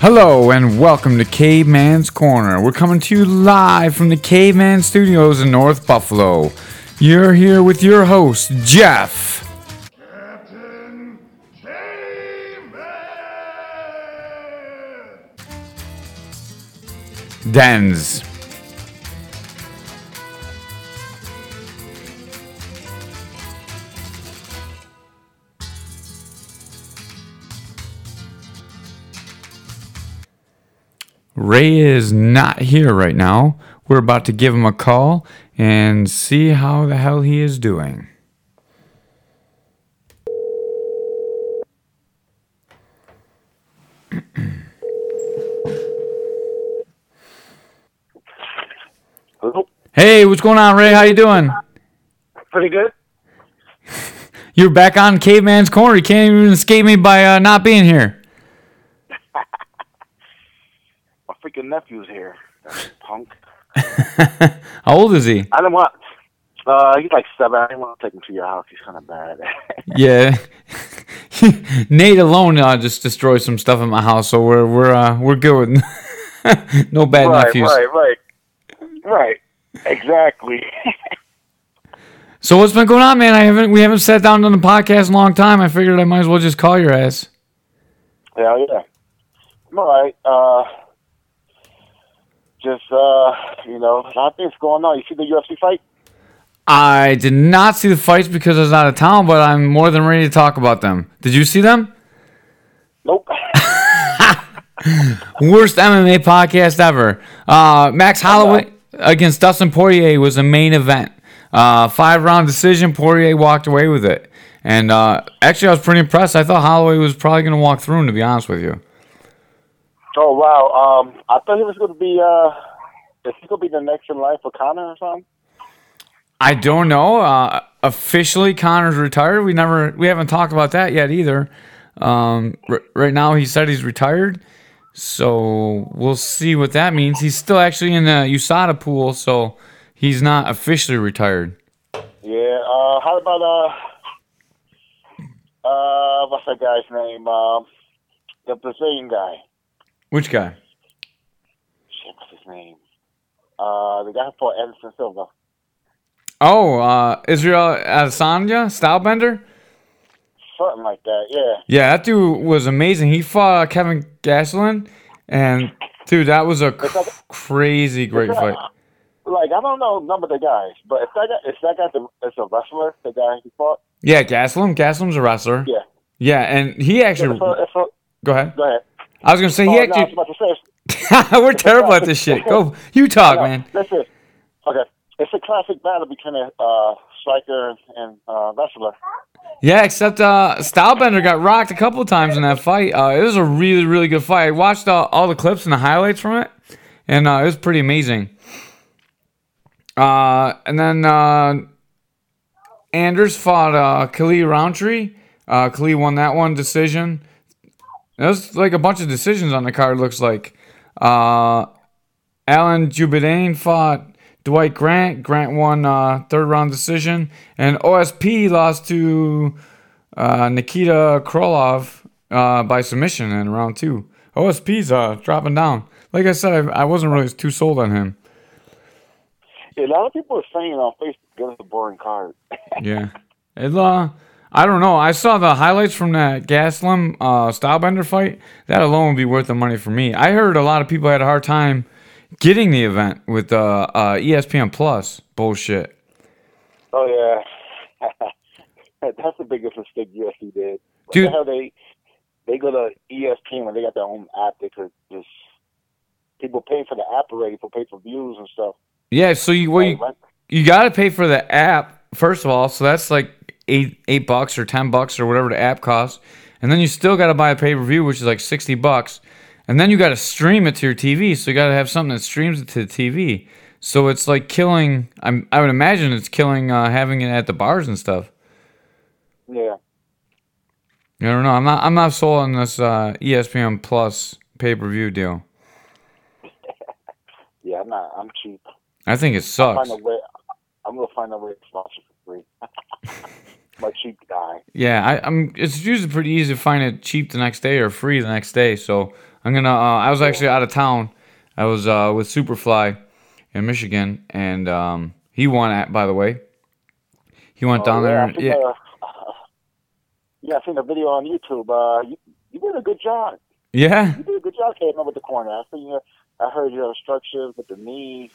Hello and welcome to Caveman's Corner. We're coming to you live from the Caveman Studios in North Buffalo. You're here with your host, Jeff. Captain Caveman! Dens. Ray is not here right now. We're about to give him a call and see how the hell he is doing. Hello? Hey, what's going on, Ray? How you doing? Pretty good. You're back on Caveman's Corner. You can't even escape me by uh, not being here. My freaking nephew's here. That punk. How old is he? I didn't want. Uh, he's like seven. I didn't want to take him to your house. He's kind of bad. Yeah, Nate alone uh, just destroyed some stuff in my house, so we're we're uh, we're good. with no bad right, nephews. right, right, right. Exactly. So what's been going on, man? I haven't we haven't sat down on the podcast in a long time. I figured I might as well just call your ass. Hell yeah. I'm all right. Uh, just uh, you know, a lot of things going on. You see the UFC fight? I did not see the fights because I was out of town, but I'm more than ready to talk about them. Did you see them? Nope. Worst MMA podcast ever. Uh, Max Holloway against Dustin Poirier was a main event. Uh, five round decision. Poirier walked away with it. And uh, actually, I was pretty impressed. I thought Holloway was probably going to walk through him, to be honest with you. Oh wow. Um, I thought he was going to be. Uh, is he going to be the next in line for Connor or something? I don't know. Uh, officially, Connor's retired. We never, we haven't talked about that yet either. Um, r- right now, he said he's retired, so we'll see what that means. He's still actually in the USADA pool, so he's not officially retired. Yeah. Uh, how about uh, uh, what's that guy's name? Um, the Brazilian guy. Which guy? Shit, what's his name? Uh, the guy who fought Anderson Silva. Oh, uh, Israel Adesanya, Stylebender. Something like that. Yeah. Yeah, that dude was amazing. He fought Kevin Gastelum, and dude, that was a cr- crazy great fight. Like I don't know none of the guys, but if that guy, if that guy is a wrestler, the guy he fought, Yeah, Gastelum. Gastelum's a wrestler. yeah. Yeah, and he actually. If a, if a, Go ahead. go ahead. I was gonna say Oh, he no, I was actually. about to say. We're terrible at this shit. Go, you talk, no, man. Listen. Okay. It's a classic battle between a uh, striker and uh, wrestler. Yeah, except uh, Stylebender got rocked a couple times in that fight. Uh, it was a really, really good fight. I watched uh, all the clips and the highlights from it, and uh, it was pretty amazing. Uh, and then uh, Anders fought uh, Khalil Rountree. Uh, Khalil won that one decision. There's like a bunch of decisions on the card. Looks like uh, Alan Jouban fought Dwight Grant. Grant won uh, third round decision, and OSP lost to uh, Nikita Krylov uh, by submission in round two. OSP's uh, dropping down. Like I said, I, I wasn't really too sold on him. Yeah, a lot of people are saying on Facebook that it's a boring card. Yeah. It, uh, I don't know. I saw the highlights from that Gastelum uh, Stylebender fight. That alone would be worth the money for me. I heard a lot of people had a hard time getting the event with uh, uh, ESPN Plus bullshit. oh yeah, that's the biggest mistake UFC did. Dude. the they they go to ESPN when they got their own app. They could just people pay for the app already for pay for views and stuff. Yeah, so you well, you, you got to pay for the app first of all. So that's like eight eight bucks or ten bucks or whatever the app costs, and then you still got to buy a pay per view, which is like sixty bucks, and then you got to stream it to your TV. So you got to have something that streams it to the TV. So it's like killing. I'm, I would imagine it's killing uh, having it at the bars and stuff. yeah. I don't know. I'm not. I'm not sold on this uh, ESPN Plus pay per view deal. Yeah, I'm not. I'm cheap. I think it sucks. Find a way. I'm gonna find a way to watch it for free. My cheap guy. Yeah, I, I'm. It's usually pretty easy to find it cheap the next day or free the next day. So I'm gonna. Uh, I was actually out of town. I was uh, with Superfly in Michigan, and um, he won at. By the way, he went down Oh, yeah, there. I and- Yeah, uh, yeah, I seen the video on YouTube. Uh, you, you did a good job. yeah, You did a good job hitting him with the corner. I think you, I heard your instructions with the knees,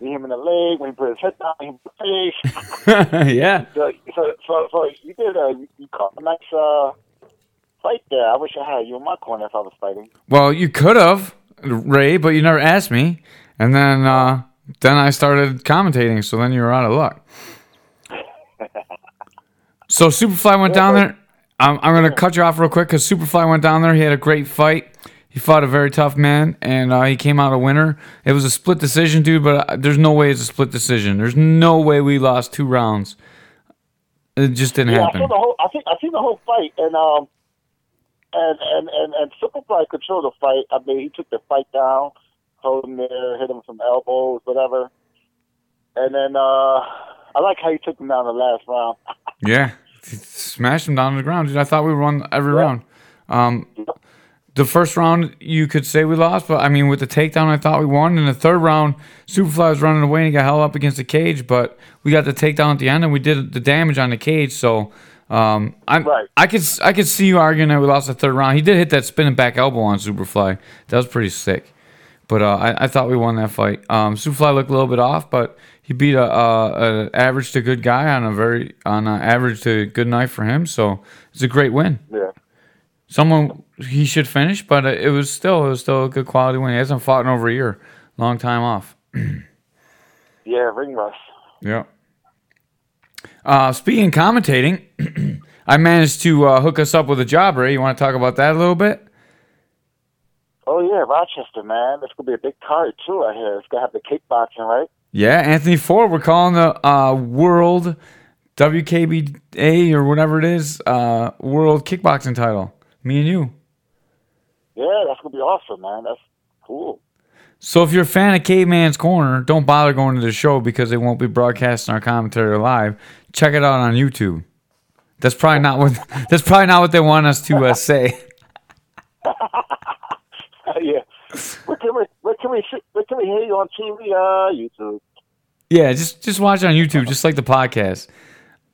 knee him in the leg when he put his head down, in the face. yeah. So, so, so, so you did a you caught a nice uh, fight there. I wish I had you in my corner if I was fighting. Well, you could have, Ray, but you never asked me. And then, uh, then I started commentating. So then you were out of luck. So Superfly went down there. I'm, I'm gonna cut you off real quick because Superfly went down there. He had a great fight. He fought a very tough man, and uh, he came out a winner. It was a split decision, dude. But uh, there's no way it's a split decision. There's no way we lost two rounds. It just didn't Yeah, I happen. saw the whole. I think I seen the whole fight, and um, and and and and Superfly controlled the fight. I mean, he took the fight down, hold him there, hit him with some elbows, whatever. And then uh, I like how he took him down the last round. Yeah, smashed him down to the ground, dude. I thought we won every round. Um, the first round you could say we lost, but I mean with the takedown, I thought we won. In the third round, Superfly was running away and he got held up against the cage, but we got the takedown at the end and we did the damage on the cage. So um, I Right. I could I could see you arguing that we lost the third round. He did hit that spinning back elbow on Superfly. That was pretty sick. But uh, I, I thought we won that fight. Um, Superfly looked a little bit off, but he beat a, a, a average to good guy on a very on an average to good night for him. So it's a great win. Yeah. Someone he should finish, but it was still it was still a good quality win. He hasn't fought in over a year, long time off. Yeah, ring rust. Yeah. Uh, speaking of commentating, I managed to uh, hook us up with a job. Ray, you want to talk about that a little bit? Oh yeah, Rochester, man. That's gonna be a big card too. I hear it's gonna have the kickboxing, right? Yeah, Anthony Ford. We're calling the uh, World WKBA or whatever it is, uh, World Kickboxing title. Me and you. Yeah, that's gonna be awesome, man. That's cool. So if you're a fan of Caveman's Corner, don't bother going to the show because they won't be broadcasting our commentary live. Check it out on YouTube. That's probably not what that's probably not what they want us to uh, say. yeah. Where can we where can we where can we hear you on TV? Uh, YouTube. Yeah, just just watch it on YouTube, just like the podcast.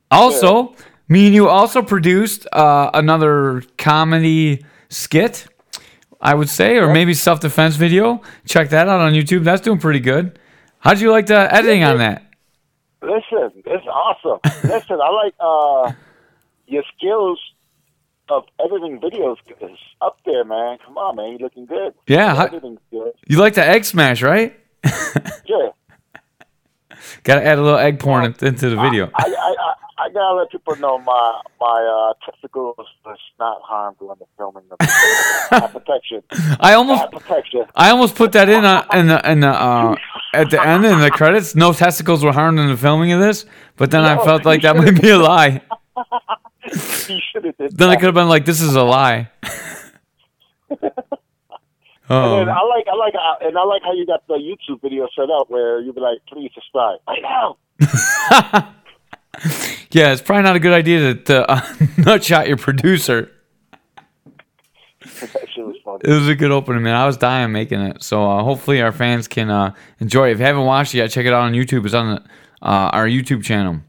Also, me and you also produced uh, another comedy skit, I would say, or maybe self defense video. Check that out on YouTube. That's doing pretty good. How'd you like the editing on that? Listen, it's awesome. Listen, I like uh your skills of editing videos is up there, man. Come on, man, you're looking good. Yeah, how- good. You like the egg smash, right? Yeah, Got to add a little egg porn into the video. I, I, I, I gotta let people know my my uh, testicles was not harmed during the filming of I protection. I I almost protection. I almost put that in uh, in the in the uh, at the end in the credits. No testicles were harmed in the filming of this, but then I felt like that might be a lie. He should have did Then I could have been like, "This is a lie." And I oh, like, I like, uh, and I like how you got the YouTube video set up where you'd be like, "Please subscribe right now." yeah, it's probably not a good idea to, to uh, nutshot your producer. was. It was a good opening, man. I was dying making it. So uh, hopefully our fans can uh, enjoy it. If you haven't watched it yet, check it out on YouTube. It's on the, uh, our YouTube channel.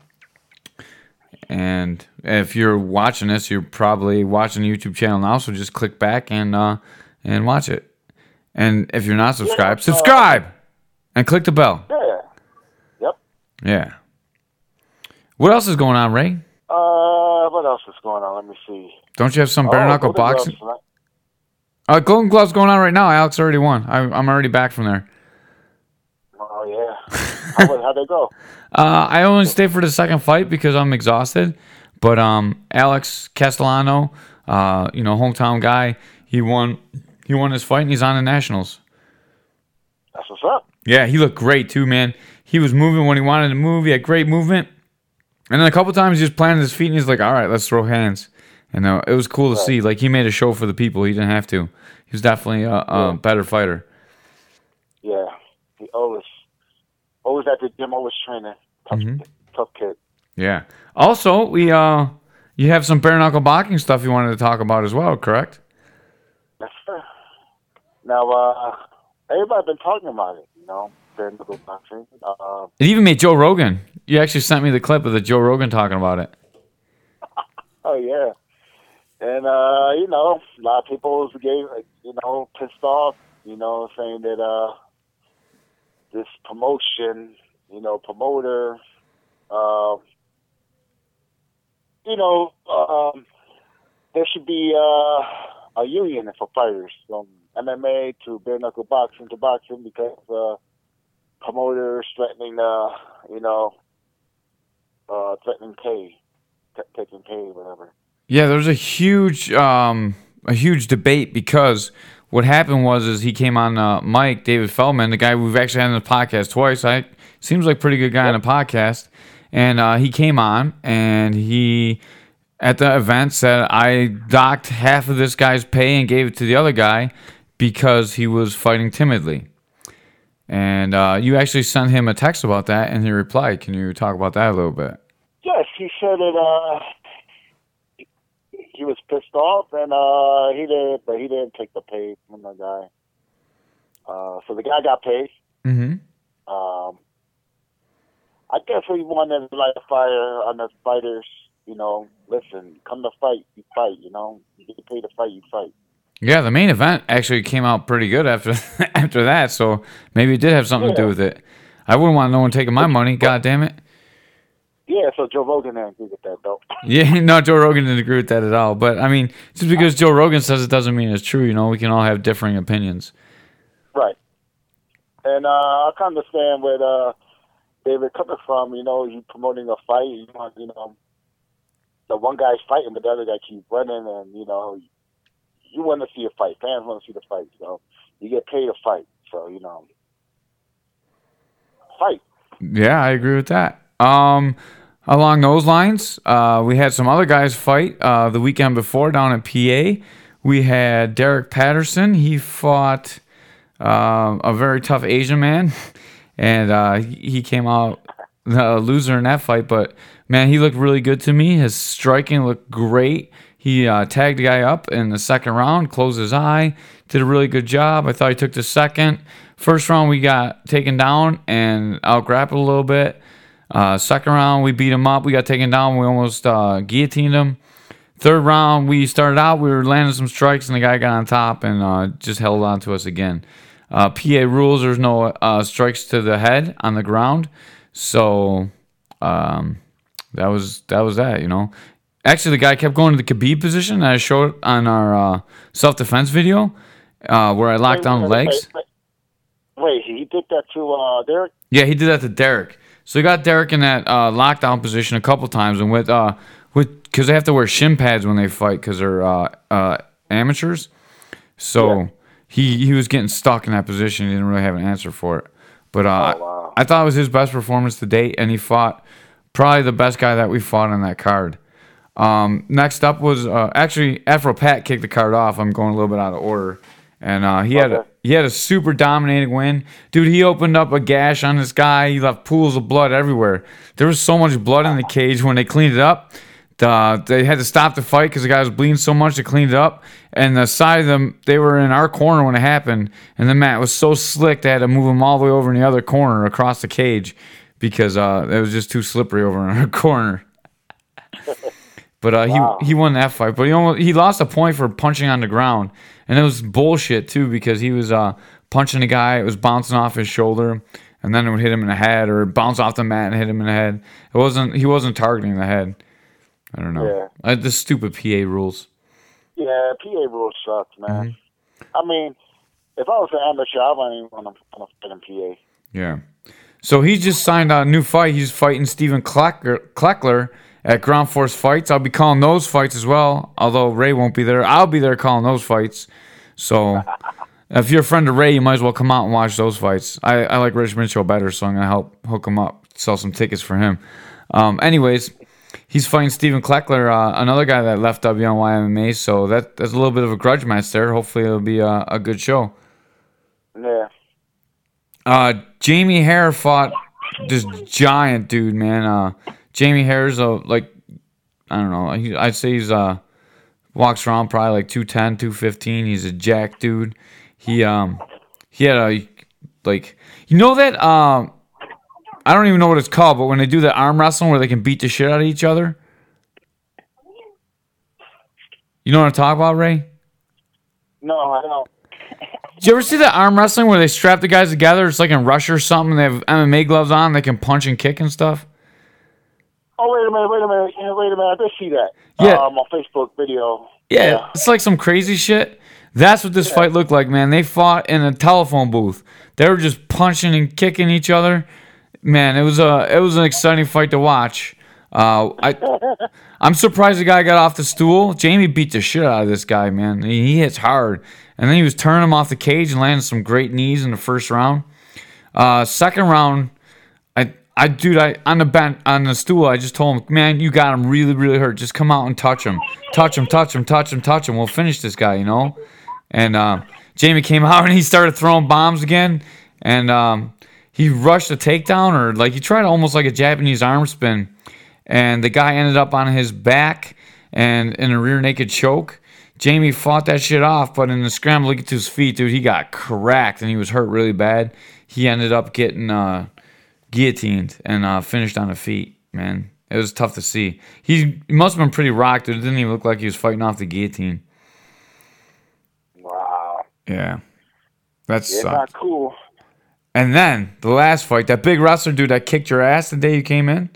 And if you're watching this, you're probably watching the YouTube channel now. So just click back and uh, and watch it. And if you're not subscribed, uh, subscribe and click the bell. Yeah. Yep. Yeah. What else is going on, Ray? Uh, what else is going on? Let me see. Don't you have some bare Oh, knuckle Golden boxing? Uh, Golden Gloves going on right now. Alex already won. I, I'm already back from there. Oh yeah. How how'd they go? Uh, I only stayed for the second fight because I'm exhausted. But um, Alex Castellano, uh, you know, hometown guy, he won. He won his fight and he's on the nationals. That's what's up. Yeah, he looked great too, man. He was moving when he wanted to move. He had great movement. And then a couple times he just planted his feet and he's like, "All right, let's throw hands." And uh, it was cool to see. Like he made a show for the people. He didn't have to. He was definitely a, a better fighter. Yeah. He always, always at the gym, always training. Tough, Mm-hmm. tough kid. Yeah. Also, we uh, you have some bare knuckle boxing stuff you wanted to talk about as well, correct? Yes, sir. Now, uh, everybody's been talking about it. You know, bare knuckle boxing. Uh, It even made Joe Rogan. You actually sent me the clip of the Joe Rogan talking about it. oh yeah, and uh, you know, a lot of people getting, you know, pissed off. You know, saying that uh, this promotion, you know, promoter, uh, you know, um, there should be uh, a union for fighters from MMA to bare knuckle boxing to boxing because uh, promoters threatening, uh, you know, uh, threatening pay, t- taking K, whatever. Yeah, there was a huge, um, a huge debate because what happened was is he came on uh, Mike David Feldman, the guy we've actually had on the podcast twice. I seems like a pretty good guy on the podcast, and uh, he came on and he at the event said I docked half of this guy's pay and gave it to the other guy because he was fighting timidly. And uh, you actually sent him a text about that, and he replied. Can you talk about that a little bit? Yes, he said that uh, he- was pissed off, and uh, he did, but he didn't take the pay from the guy. Uh, so the guy got paid. Mm-hmm. Um, I guess he wanted to light a fire on the fighters. You know, listen, come to fight, you fight. You know, you get paid to fight, you fight. Yeah, the main event actually came out pretty good after after that, so maybe it did have something to do with it. I wouldn't want no one taking my money. God damn it. Yeah, so Joe Rogan didn't agree with that though. Yeah, no, Joe Rogan didn't agree with that at all. But I mean, just because Joe Rogan says it doesn't mean it's true. You know, we can all have differing opinions. Right. And uh, I can understand where uh, David coming from. You know, you promoting a fight. You want, you know, the one guy's fighting, but the other guy keeps running, and you know, you want to see a fight. Fans want to see the fight. So you get paid to fight. So you know, fight. Yeah, I agree with that. Um, along those lines, uh, we had some other guys fight uh, the weekend before down in PA. We had Derek Patterson. He fought um a very tough Asian man, and uh, he came out the loser in that fight. But man, he looked really good to me. His striking looked great. He uh, tagged the guy up in the second round, closed his eye, did a really good job. I thought he took the second. First round, we got taken down and out grappled a little bit. Uh, second round, we beat him up. We got taken down. We almost uh, guillotined him. Third round, we started out. We were landing some strikes, and the guy got on top and uh, just held on to us again. Uh, PA rules: there's no uh, strikes to the head on the ground, so um, that was that was that. You know, actually, the guy kept going to the Khabib position that I showed on our uh, self defense video, uh, where I locked down the legs. Wait, wait, wait, he did that to uh, Derek. Yeah, he did that to Derek. So he got Derek in that uh, lockdown position a couple times, and with uh, with because they have to wear shin pads when they fight because they're uh, uh, amateurs. So Yeah. he he was getting stuck in that position. He didn't really have an answer for it. But uh, Oh, wow. I thought it was his best performance to date, and he fought probably the best guy that we fought on that card. Um, next up was uh, actually Afro Pat kicked the card off. I'm going a little bit out of order, and uh, he had a, he had a super dominating win, dude. He opened up a gash on this guy. He left pools of blood everywhere. There was so much blood in the cage when they cleaned it up. The, they had to stop the fight because the guy was bleeding so much. They cleaned it up, and the side of them they were in our corner when it happened, and the mat was so slick they had to move him all the way over in the other corner across the cage because uh, it was just too slippery over in our corner. But uh, Wow. he he won that fight. But he almost, he lost a point for punching on the ground, and it was bullshit too because he was uh, punching the guy. It was bouncing off his shoulder, and then it would hit him in the head, or bounce off the mat and hit him in the head. It wasn't he wasn't targeting the head. I don't know. Yeah. Uh, the stupid PA rules. Yeah, PA rules suck, man. Mm-hmm. I mean, if I was an amateur, I wouldn't even want to in PA. Yeah. So he just signed a new fight. He's fighting Stephen Kleckler, Kleckler at Ground Force Fights. I'll be calling those fights as well. Although Ray won't be there, I'll be there calling those fights. So if you're a friend of Ray, you might as well come out and watch those fights. I, I like Rich Mitchell better, so I'm gonna help hook him up, sell some tickets for him. Um, anyways, he's fighting Steven Kleckler, uh, another guy that left WNY MMA. So that that's a little bit of a grudge match there. Hopefully, it'll be a, a good show. Yeah. Uh, Jamie Hare fought this giant dude, man. Uh, Jamie Harris, like, I don't know. He, I'd say he's uh walks around probably like 210, 215. He's a jack dude. He um he had a like you know that um I don't even know what it's called, but when they do the arm wrestling where they can beat the shit out of each other. You know what I'm talking about, Ray? No, I don't. Did you ever see the arm wrestling where they strap the guys together? It's like in Russia or something. They have MMA gloves on. They can punch and kick and stuff. Oh wait a minute, wait a minute, yeah, wait a minute. I did see that. Yeah. Um, on Facebook video. Yeah, it's like some crazy shit. That's what this fight looked like, man. They fought in a telephone booth. They were just punching and kicking each other. Man, it was a it was an exciting fight to watch. Uh, I I'm surprised the guy got off the stool. Jamie beat the shit out of this guy, man. He, he hits hard, and then he was turning him off the cage and landing some great knees in the first round. Uh, second round, I dude, I on the bench on the stool, I just told him, man, you got him really really hurt. Just come out and touch him, touch him, touch him, touch him, touch him. We'll finish this guy, you know. And uh, Jamie came out and he started throwing bombs again, and um, he rushed a takedown or like he tried almost like a Japanese arm spin, and the guy ended up on his back and in a rear naked choke. Jamie fought that shit off, but in the scramble to get to his feet, dude, he got cracked and he was hurt really bad. He ended up getting uh, guillotined and uh, finished on the feet. Man, it was tough to see. He, must have been pretty rocked. It didn't even look like he was fighting off the guillotine. Wow. Yeah, That's Yeah, not cool. And then the last fight, that big wrestler dude that kicked your ass the day you came in,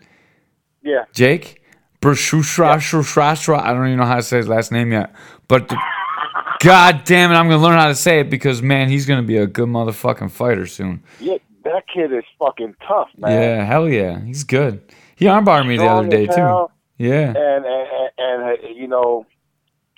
Yeah. Jake Brashushra Shushra. I don't even know how to say his last name yet, but the, God damn it, I'm gonna learn how to say it because man, he's gonna be a good motherfucking fighter soon. Yeah, that kid is fucking tough, man. Yeah, hell yeah, he's good. He armbarred me the other day too. Yeah, And, and, and, and uh, you know,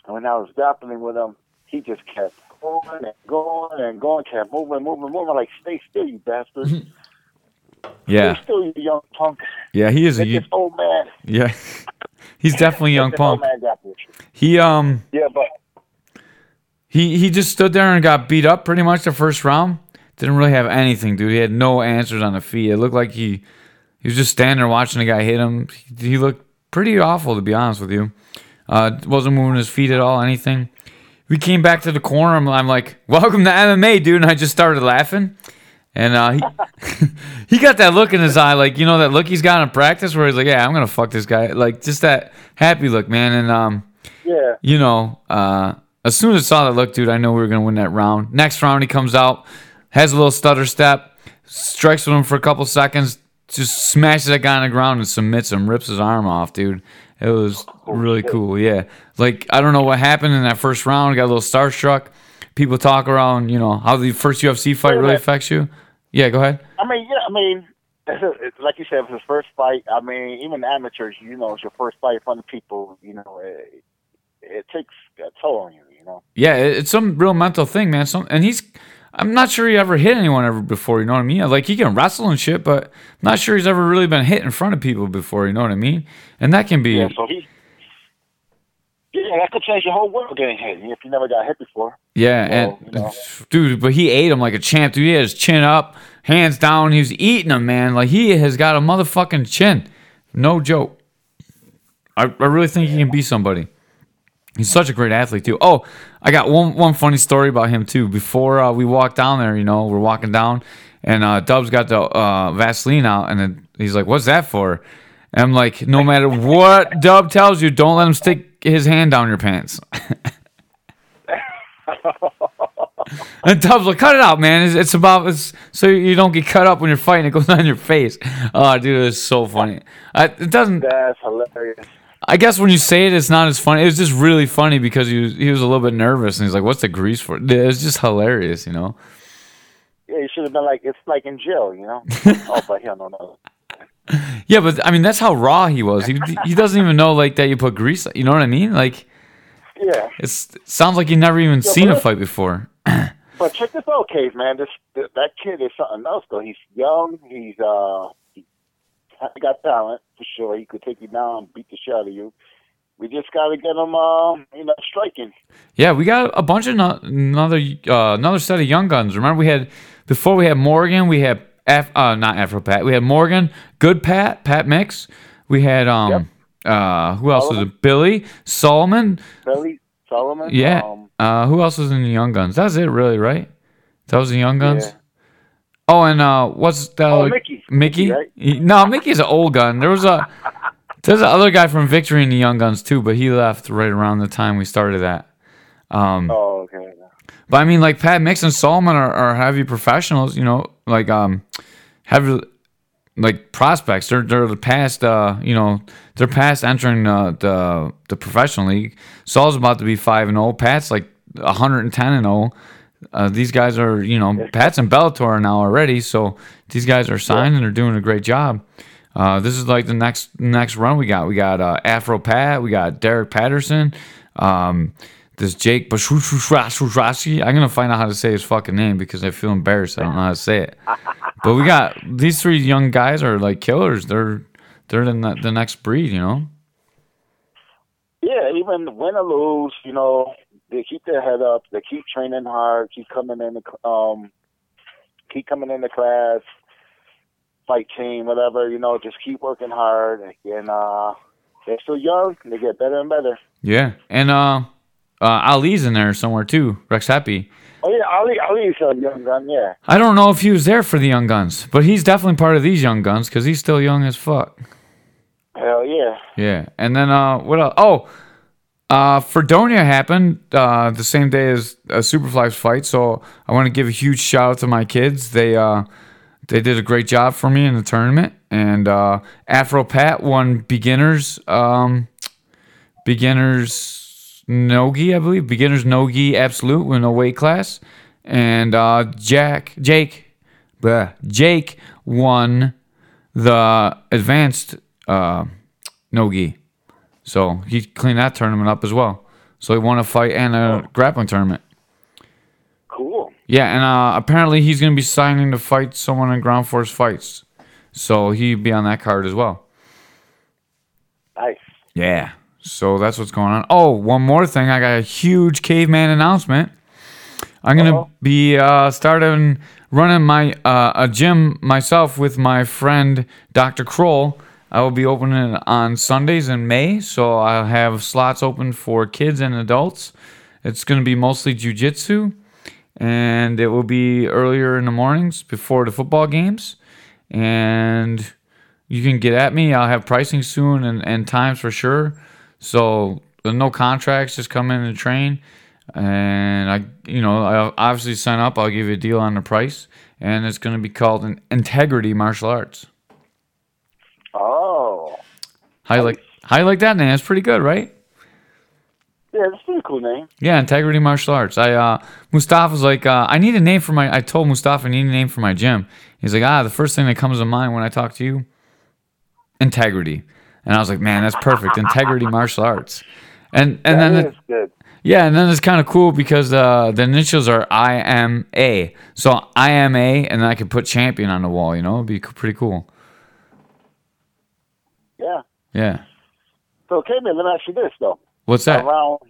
when I was grappling with him, he just kept going and going and going, kept moving, and moving, and moving. Like, stay still, you bastard. yeah, Stay still, you young punk. yeah. He is a Let this old man. yeah. He's definitely young punk. man grapple with you. He um Yeah, but He he just stood there and got beat up pretty much the first round. Didn't really have anything, dude. He had no answers on the feet. It looked like he he was just standing there watching the guy hit him. He, he looked pretty awful to be honest with you. Uh, wasn't moving his feet at all, anything. We came back to the corner. I'm, I'm like, "Welcome to MMA, dude!" And I just started laughing. And uh, he he got that look in his eye, like you know that look he's got in practice, where he's like, "Yeah, I'm gonna fuck this guy," like just that happy look, man. And um, yeah, you know, uh, as soon as I saw that look, dude, I know we were gonna win that round. Next round, he comes out, has a little stutter step, strikes with him for a couple seconds, just smashes that guy on the ground and submits him, rips his arm off, dude. It was really cool, yeah. Like I don't know what happened in that first round. Got a little starstruck. People talk around, you know, how the first UFC fight really affects you. Yeah, go ahead. I mean, yeah, I mean, like you said, it was his first fight. I mean, even amateurs, you know, it's your first fight in front of people. You know, it, it takes a toll on you. You know. Yeah, it's some real mental thing, man. Some and he's I'm not sure he ever hit anyone ever before, you know what I mean? Like he can wrestle and shit, but I'm not sure he's ever really been hit in front of people before, you know what I mean? And that can be Yeah, so he. Yeah, that could change your whole world getting hit if you never got hit before. yeah, and you know. dude, but he ate him like a champ. Dude, he had his chin up, hands down. He was eating him, man. Like he has got a motherfucking chin. No joke. I, I really think he can be somebody. He's such a great athlete too. Oh, I got one one funny story about him too. Before uh, we walked down there, you know, we're walking down, and uh, Dubs got the uh, Vaseline out, and then he's like, "What's that for?" And I'm like, "No matter what Dub tells you, don't let him stick his hand down your pants." and Dub's like, "Cut it out, man. It's, it's about it's so you don't get cut up when you're fighting. It goes on your face." Oh, dude, it's so funny. I, it doesn't. That's hilarious. I guess when you say it, it's not as funny. It was just really funny because he was he was a little bit nervous and he's like, "What's the grease for?" It was just hilarious, you know. Yeah, you should have been like, it's like in jail, you know? oh, but hell no, no. Yeah, but I mean that's how raw he was. He he doesn't even know like that you put grease. You know what I mean? Like Yeah. it sounds like he never even seen a fight before. But check this out, Cave, man. This th- that kid is something else, though. He's young. He's uh, got talent for sure. He could take you down, and beat the shit out of you. We just got to get him, uh, you know, striking. Yeah, we got a bunch of no, another uh, another set of young guns. Remember we had before we had Morgan, we had F, uh, not Afro Pat. We had Morgan, Good Pat, Pat Mix. We had um uh who else was it? Billy, Solomon. Billy Solomon. Yeah. Um, Uh, who else was in the Young Guns? That's it, really, right? That was the Young Guns. Yeah. Oh, and uh, what's the Oh, Mickey. Mickey? Right? No, Mickey's an old gun. There was a there's another guy from Victory and the Young Guns too, but he left right around the time we started that. Um, Oh, okay. but I mean, like Pat Mix and Solomon are, are heavy professionals. You know, like um, heavy like prospects. They're they're the past. Uh, you know, they're past entering uh, the the professional league. Saul's about to be five and zero. Pat's like hundred and ten and zero. Uh, these guys are, you know, Pat's and Bellator now already, so these guys are signed and they're doing a great job. Uh, this is like the next next run we got. We got uh, Afro Pat, we got Derek Patterson, um, this Jake Bashushrashi. I'm gonna find out how to say his fucking name because I feel embarrassed. I don't know how to say it. But we got these three young guys are like killers. They're they're the, the next breed, you know. Yeah, even win or lose, you know, they keep their head up. They keep training hard. Keep coming in the um, keep coming into class, fight team, whatever. You know, just keep working hard. And uh, they're still young. And they get better and better. Yeah, and uh, uh, Ali's in there somewhere too. Rex Happy. Oh yeah, Ali Ali's a young gun. Yeah. I don't know if he was there for the young guns, but he's definitely part of these young guns because he's still young as fuck. Hell yeah. Yeah, and then uh, what else? Oh, uh, Fredonia happened uh, the same day as a Superflies fight, so I want to give a huge shout out to my kids. They uh, they did a great job for me in the tournament, and uh, Afro Pat won beginners um, beginners nogi, I believe, beginners nogi absolute with no weight class, and uh, Jack Jake, bleh, Jake won the advanced uh, nogi. So he cleaned that tournament up as well. So he won a fight and a grappling tournament. Cool. Yeah, and uh, apparently he's going to be signing to fight someone in Ground Force Fights. So he'd be on that card as well. Nice. Yeah. So that's what's going on. Oh, one more thing. I got a huge caveman announcement. I'm going to be uh, starting running my uh, a gym myself with my friend Dr. Kroll. I will be opening on Sundays in May, so I'll have slots open for kids and adults. It's going to be mostly jujitsu, and it will be earlier in the mornings before the football games. And you can get at me. I'll have pricing soon and, and times for sure. So no contracts, just come in and train. And I, you know, I obviously sign up. I'll give you a deal on the price, and it's going to be called an Integrity Martial Arts. How you like? How you like that name? It's pretty good, right? Yeah, that's a pretty cool name. Yeah, Integrity Martial Arts. I uh Mustafa's like, uh, I need a name for my I told Mustafa I need a name for my gym. He's like, ah, the first thing that comes to mind when I talk to you, Integrity. And I was like, man, that's perfect. Integrity Martial Arts. And and That then is good. yeah, and then it's kind of cool because uh, the initials are I M A. So IMA, and then I could put champion on the wall. You know, it'd be pretty cool. Yeah. So, okay, man, let me ask you this, though. What's that? Around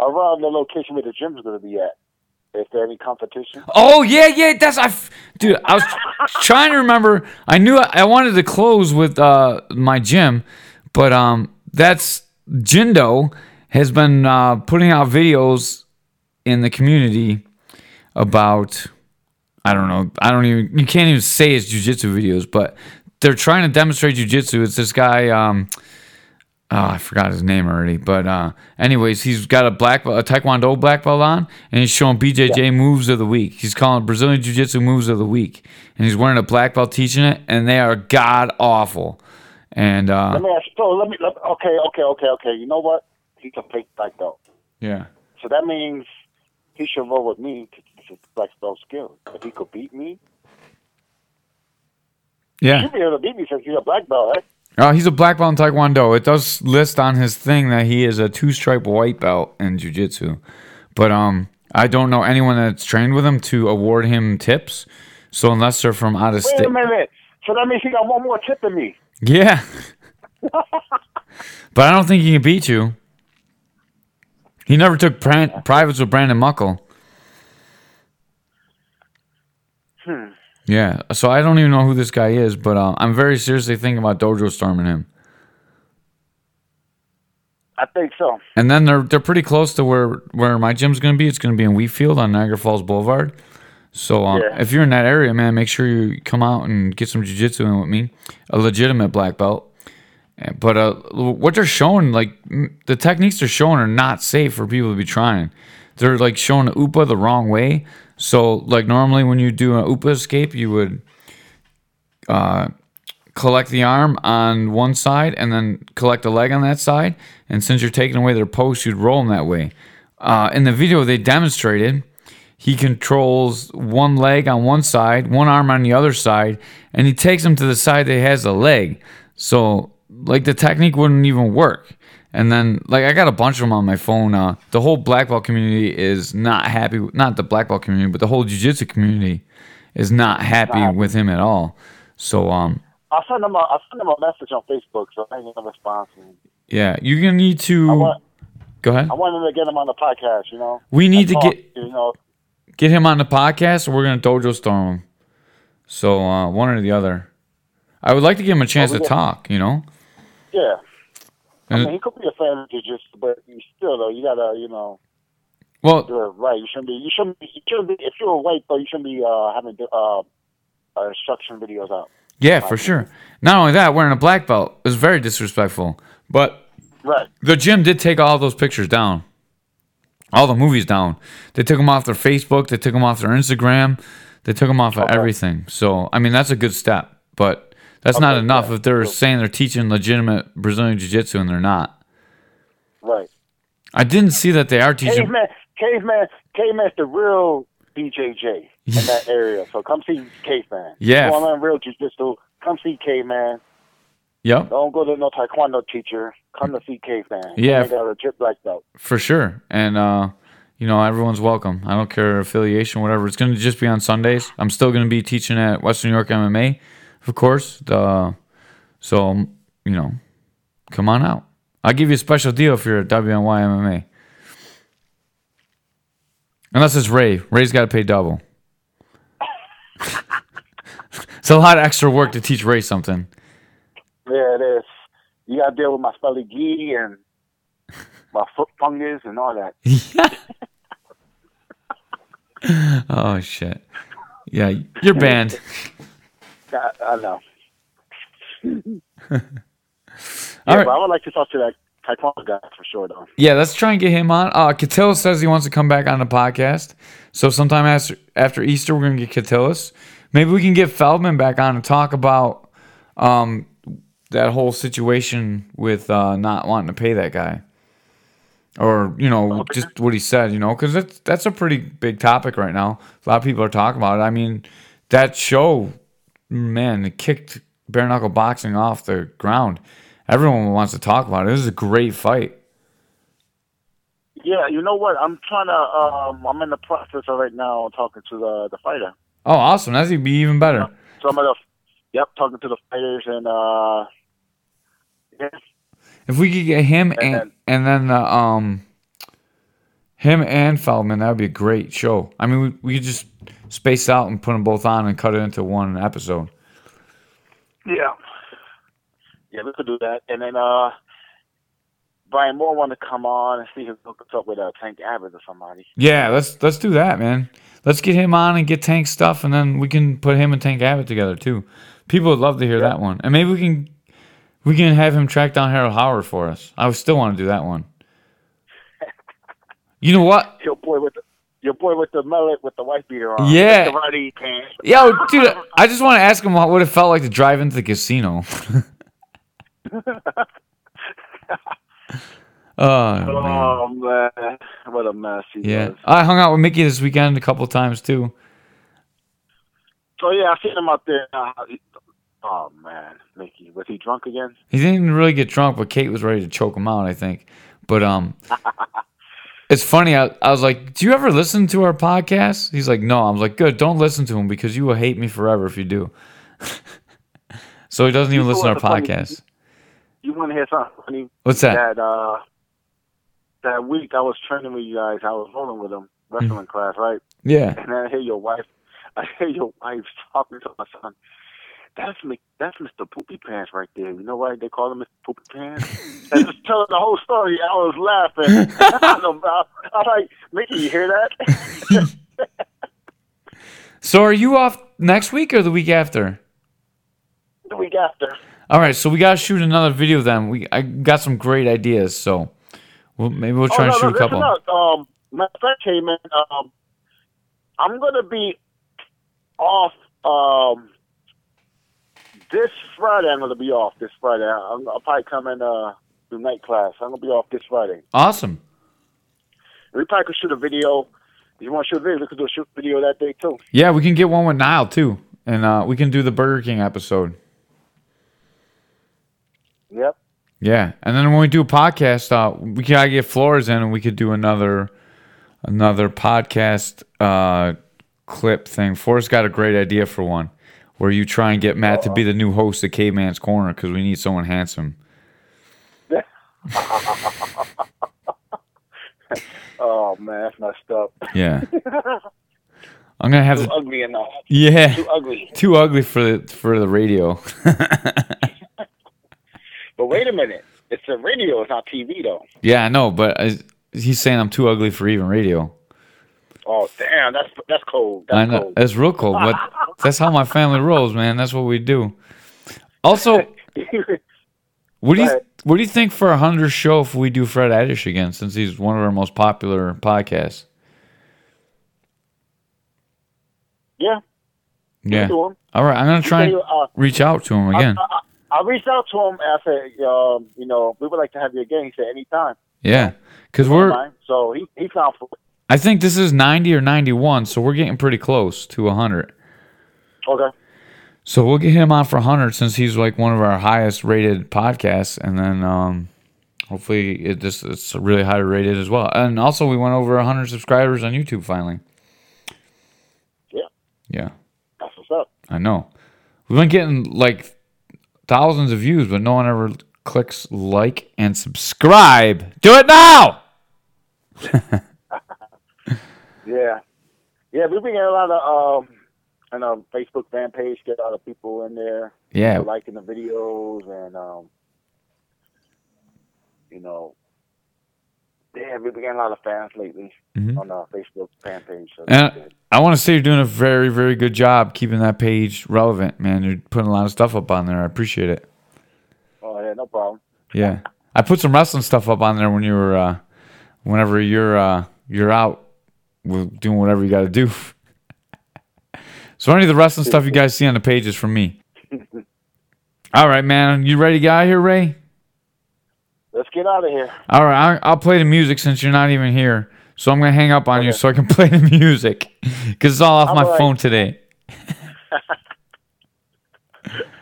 around the location where the gym's going to be at, is there any competition? Oh yeah, yeah. That's I, dude. I was trying to remember. I knew I, I wanted to close with uh, my gym, but um, that's Jindo has been uh, putting out videos in the community about. I don't know. I don't even. You can't even say it's jujitsu videos, but they're trying to demonstrate jujitsu. It's this guy. Um, oh, I forgot his name already. But uh, anyways, he's got a black belt, a Taekwondo black belt on, and he's showing BJJ moves of the week. He's calling Brazilian Jiu Jitsu moves of the week, and he's wearing a black belt teaching it, and they are god awful. And uh, Let me ask. So, let me, let, okay, okay, okay, okay. You know what? He's a fake black belt. yeah, So that means he should roll with me to teach his black belt skills. If he could beat me, yeah. he'd be able to beat me since he's a black belt, right? Oh, he's a black belt in Taekwondo. It does list on his thing that he is a two stripe white belt in Jiu Jitsu, but um, I don't know anyone that's trained with him to award him tips. So unless they're from out of Wait state, a minute. So that means he got one more tip than me. yeah. but I don't think he can beat you. He never took pran- privates with Brandon Muckle. Hmm. Yeah, so I don't even know who this guy is, but uh, I'm very seriously thinking about dojo storming him. I think so. And then they're they're pretty close to where where my gym's gonna be. It's gonna be in Wheatfield on Niagara Falls Boulevard. So um, Yeah. if you're in that area, man, make sure you come out and get some jujitsu in with me, a legitimate black belt. But uh, what they're showing, like the techniques they're showing, are not safe for people to be trying. They're like showing the upa the wrong way. So like normally when you do an upa escape, you would uh, collect the arm on one side and then collect the leg on that side. And since you're taking away their post, you'd roll them that way. Uh, in the video, they demonstrated he controls one leg on one side, one arm on the other side, and he takes them to the side that has a leg. So, like, the technique wouldn't even work. And then, like, I got a bunch of them on my phone. Uh, the whole black belt community is not happy. Not the black belt community, but the whole jiu-jitsu community is not happy with him at all. So, um, I'll send them. A, I'll send them a message on Facebook, so I ain't gonna respond. Yeah, you're gonna need to I want. go ahead. I wanted to get him on the podcast. You know. We need to Talk, get You know. get him on the podcast, or we're gonna dojo storm him. So uh, one or the other. I would like to give him a chance we to talk. You know. Yeah. I mean, he could be a fan of jiu-jitsu, but you still though, you gotta, you know, Well, do it right. You shouldn't be. You shouldn't be. You shouldn't be. If you're a white though, you shouldn't be uh, having uh, uh, instruction videos out. yeah, for sure. Not only that, wearing a black belt is very disrespectful. But Right. the gym did take all those pictures down, all the movies down. They took them off their Facebook. They took them off their Instagram. They took them off of everything. So I mean, that's a good step. But that's not enough yeah. if they're saying they're teaching legitimate Brazilian jiu-jitsu and they're not. Right. I didn't see that they are teaching. Caveman, caveman, caveman's the real BJJ in that area. So come see caveman. Yeah. You want to learn real jiu-jitsu? Come see caveman. Yep. Don't go to no taekwondo teacher. Come to see caveman. Yeah. They got a legit black belt. For sure. And uh, you know, everyone's welcome. I don't care affiliation, whatever. It's gonna just be on Sundays. I'm still gonna be teaching at Western New York MMA, of course. The so you know, come on out. I'll give you a special deal if you're at WNY MMA. Unless it's Ray. Ray's gotta pay double. it's a lot of extra work to teach Ray something. Yeah, it is. You got to deal with my spelly gi and my foot fungus and all that. oh shit. Yeah, you're banned. I, I know. All yeah, right. but I would like to talk to that taekwondo guy for sure, though. Yeah, let's try and get him on. Uh, Catillas says he wants to come back on the podcast. So sometime after after Easter, we're gonna get Catillas. Maybe we can get Feldman back on and talk about um, that whole situation with uh, not wanting to pay that guy, or you know, Okay. just what he said. You know, because that's that's a pretty big topic right now. A lot of people are talking about it. I mean, that show, man, it kicked bare knuckle boxing off the ground. Everyone wants to talk about it. This is a great fight. Yeah, you know what? I'm trying to. Um, I'm in the process of right now talking to the the fighter. Oh, awesome! That's gonna be even better. Some of the, yep, talking to the fighters and uh, yeah, If we could get him and then- and then uh, um, him and Feldman, that would be a great show. I mean, we we could just space out and put them both on and cut it into one episode. yeah, yeah, we could do that. And then uh, Brian Moore want to come on and see if he hooks up with uh, Tank Abbott or somebody. Yeah, let's let's do that, man. Let's get him on and get Tank stuff, and then we can put him and Tank Abbott together too. People would love to hear that one, and maybe we can we can have him track down Harold Howard for us. I would still want to do that one. You know what? Your boy with the, your boy with the mullet with the white beater on. Yeah. the karate pants. Yo, dude, I just want to ask him what it felt like to drive into the casino. oh, man. Man, what a mess he Yeah. was. I hung out with Mickey this weekend a couple times too. So yeah, I seen him out there. Uh, oh man, Mickey, was he drunk again? He didn't really get drunk, but Kate was ready to choke him out, I think. But um It's funny, I, I was like, Do you ever listen to our podcast? He's like, No. I was like, Good, don't listen to him because you will hate me forever if you do. so he doesn't even You listen to our podcast. You want to hear something funny? What's that? That uh, that week I was training with you guys. I was rolling with them wrestling class, right? Yeah. And I hear your wife. I hear your wife talking to my son. That's that's Mr. Poopy Pants right there. You know why they call him Mr. Poopy Pants? and just telling the whole story, I was laughing. I was like, Mickey, you hear that? So are you off next week or the week after? the week after. All right, so we gotta shoot another video then. We I got some great ideas, so we'll, maybe we'll try oh, no, and shoot no, a couple. up. Um, my friend came in. Um, I'm gonna be off. Um, this Friday, I'm gonna be off. This Friday, I'm, I'll probably come in uh do night class. I'm gonna be off this Friday. Awesome. We probably could shoot a video. If you want to shoot a video, we could do a shoot video that day too. Yeah, we can get one with Nile too, and uh, we can do the Burger King episode. Yep. Yeah, and then when we do a podcast, uh, we can I get Flores in, and we could do another another podcast uh, clip thing. Flores got a great idea for one, where you try and get Matt to be uh-huh. the new host of Caveman's Corner because we need someone handsome. Oh man, that's messed up. Yeah, I'm gonna have Too to. ugly enough. Yeah, Too ugly. too ugly for the for the radio. But wait a minute. It's a radio. It's not TV though. yeah, I know, but I, he's saying I'm too ugly for even radio. Oh damn, that's that's cold. I That's know cold. it's real cold, but that's how my family rolls, man. That's what we do. Also, what do you what do you think for a hundred show if we do Fred Adish again, since he's one of our most popular podcasts? yeah. Yeah. All right, I'm gonna try and Uh, reach out to him again. I, I, I reached out to him and I said, um, you know, we would like to have you again. He said, anytime. Yeah, because we're. So he, he found I think this is 90 or 91, so we're getting pretty close to 100. Okay. So we'll get him on for 100 since he's like one of our highest rated podcasts, and then um, hopefully it just it's really high rated as well. And also we went over 100 subscribers on YouTube finally. Yeah. Yeah, That's what's up. I know. We've been getting like thousands of views, but no one ever clicks like and subscribe. Do it now. Yeah. Yeah, we've been getting a lot of, um, on our Facebook fan page, get a lot of people in there Yeah, liking the videos and, um, you know, yeah, we've been getting a lot of fans lately Mhm. on our Facebook fan page. So And. I want to say you're doing a very, very good job keeping that page relevant, man. You're putting a lot of stuff up on there. I appreciate it. Oh, yeah, no problem. Yeah, I put some wrestling stuff up on there when you were, uh, whenever you're uh, you're out with doing whatever you got to do. so any of the wrestling stuff you guys see on the page is from me. All right, man. You ready to get out of here, Ray? Let's get out of here. All right, I- I'll play the music since you're not even here. So I'm gonna hang up on you so I can play the music because it's all off my right. phone today.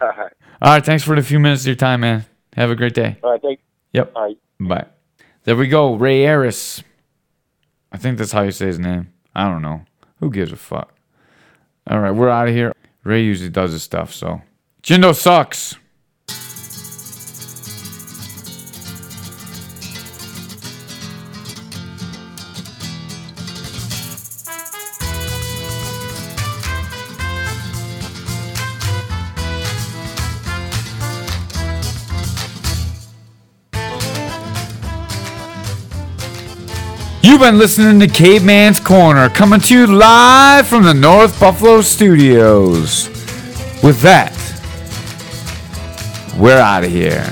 All right. All right, thanks for the few minutes of your time, man. Have a great day. All right. Thank, Yep. all right. Bye. There we go. Ray Aris. I think that's how you say his name. I don't know. Who gives a fuck? All right, we're out of here. Ray usually does his stuff, so. Jindo sucks. You've been listening to Caveman's Corner, coming to you live from the North Buffalo Studios. With that, we're out of here.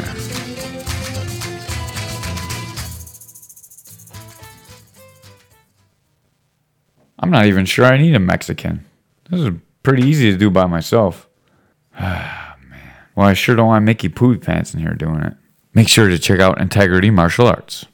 I'm not even sure I need a Mexican. This is pretty easy to do by myself. Ah, man. Well, I sure don't want Mickey Poopy Pants in here doing it. Make sure to check out Integrity Martial Arts.